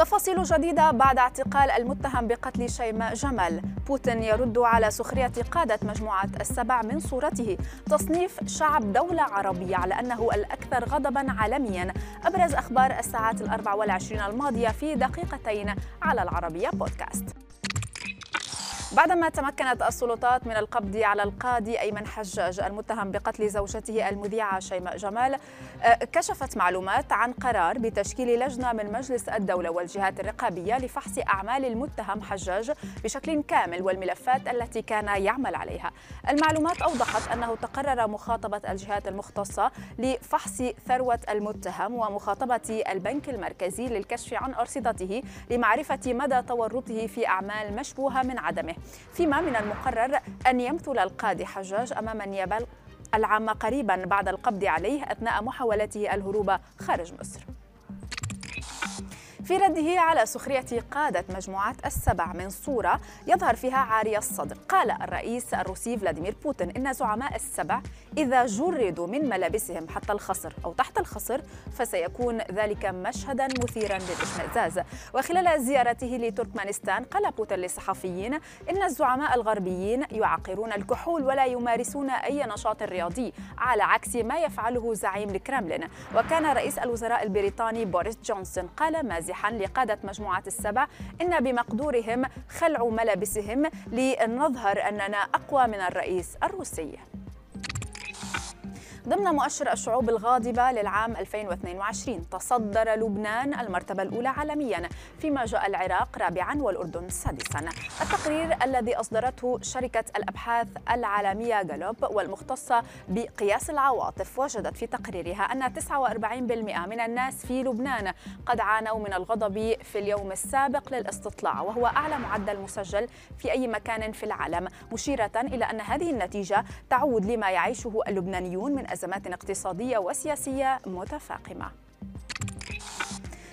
تفاصيل جديدة بعد اعتقال المتهم بقتل شيماء جمال. بوتين يرد على سخرية قادة مجموعة السبع من صورته. تصنيف شعب دولة عربية على أنه الأكثر غضبا عالميا. أبرز أخبار الساعات الأربع والعشرين الماضية في دقيقتين على العربية بودكاست. بعدما تمكنت السلطات من القبض على القاضي أيمن حجاج المتهم بقتل زوجته المذيعة شيماء جمال آه، كشفت معلومات عن قرار بتشكيل لجنة من مجلس الدولة والجهات الرقابية لفحص أعمال المتهم حجاج بشكل كامل والملفات التي كان يعمل عليها. المعلومات أوضحت أنه تقرر مخاطبة الجهات المختصة لفحص ثروة المتهم ومخاطبة البنك المركزي للكشف عن أرصدته لمعرفة مدى تورطه في أعمال مشبوهة من عدمه. فيما من المقرر أن يمثل القاضي حجاج أمام النيابة العامة قريبا بعد القبض عليه أثناء محاولته الهروب خارج مصر. في رده على سخرية قادة مجموعة السبع من صورة يظهر فيها عاري الصدر. قال الرئيس الروسي فلاديمير بوتين إن زعماء السبع إذا جردوا من ملابسهم حتى الخصر أو تحت الخصر فسيكون ذلك مشهدا مثيرا للإشمئزاز. وخلال زيارته لتركمانستان قال بوتين للصحفيين إن الزعماء الغربيين يعقرون الكحول ولا يمارسون أي نشاط رياضي على عكس ما يفعله زعيم الكرملين. وكان رئيس الوزراء البريطاني بوريس جونسون قال مازحا واضحا لقادة مجموعة السبع. إن بمقدورهم خلع ملابسهم لنظهر أننا أقوى من الرئيس الروسي. ضمن مؤشر الشعوب الغاضبة للعام 2022 تصدر لبنان المرتبة الأولى عالميا فيما جاء العراق رابعا والأردن سادسا. التقرير الذي أصدرته شركة الأبحاث العالمية جالوب والمختصة بقياس العواطف وجدت في تقريرها أن 49% من الناس في لبنان قد عانوا من الغضب في اليوم السابق للاستطلاع وهو أعلى معدل مسجل في أي مكان في العالم مشيرة إلى أن هذه النتيجة تعود لما يعيشه اللبنانيون من أزمات اقتصادية وسياسية متفاقمة.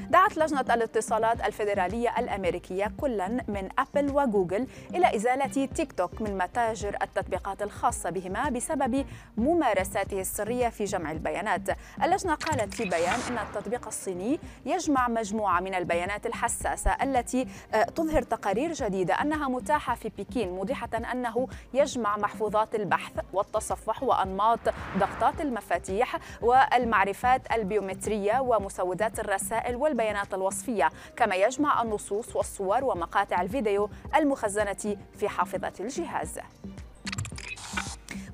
دعت لجنة الاتصالات الفيدرالية الأمريكية كلا من أبل وجوجل إلى إزالة تيك توك من متاجر التطبيقات الخاصة بهما بسبب ممارساته السرية في جمع البيانات. اللجنة قالت في بيان أن التطبيق الصيني يجمع مجموعة من البيانات الحساسة التي آه، تظهر تقارير جديدة أنها متاحة في بكين موضحة أنه يجمع محفوظات البحث والتصفح وأنماط ضغطات المفاتيح والمعرفات البيومترية ومسودات الرسائل والبيانات. البيانات الوصفية كما يجمع النصوص والصور ومقاطع الفيديو المخزنة في حافظة الجهاز.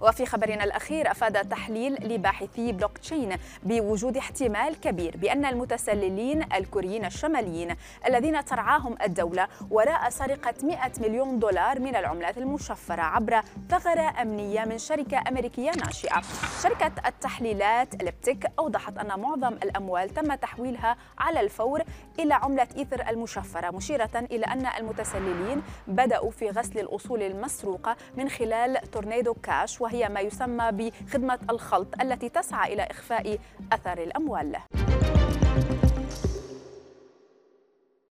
وفي خبرنا الأخير أفاد تحليل لباحثي بلوك تشين بوجود احتمال كبير بأن المتسللين الكوريين الشماليين الذين ترعاهم الدولة وراء سرقة 100 مليون دولار من العملات المشفرة عبر ثغرة أمنية من شركة أمريكية ناشئة. شركة التحليلات Elliptic أوضحت أن معظم الأموال تم تحويلها على الفور إلى عملة إيثر المشفرة مشيرة إلى أن المتسللين بدأوا في غسل الأصول المسروقة من خلال تورنيدو كاش وهي ما يسمى بخدمة الخلط التي تسعى إلى إخفاء أثر الأموال.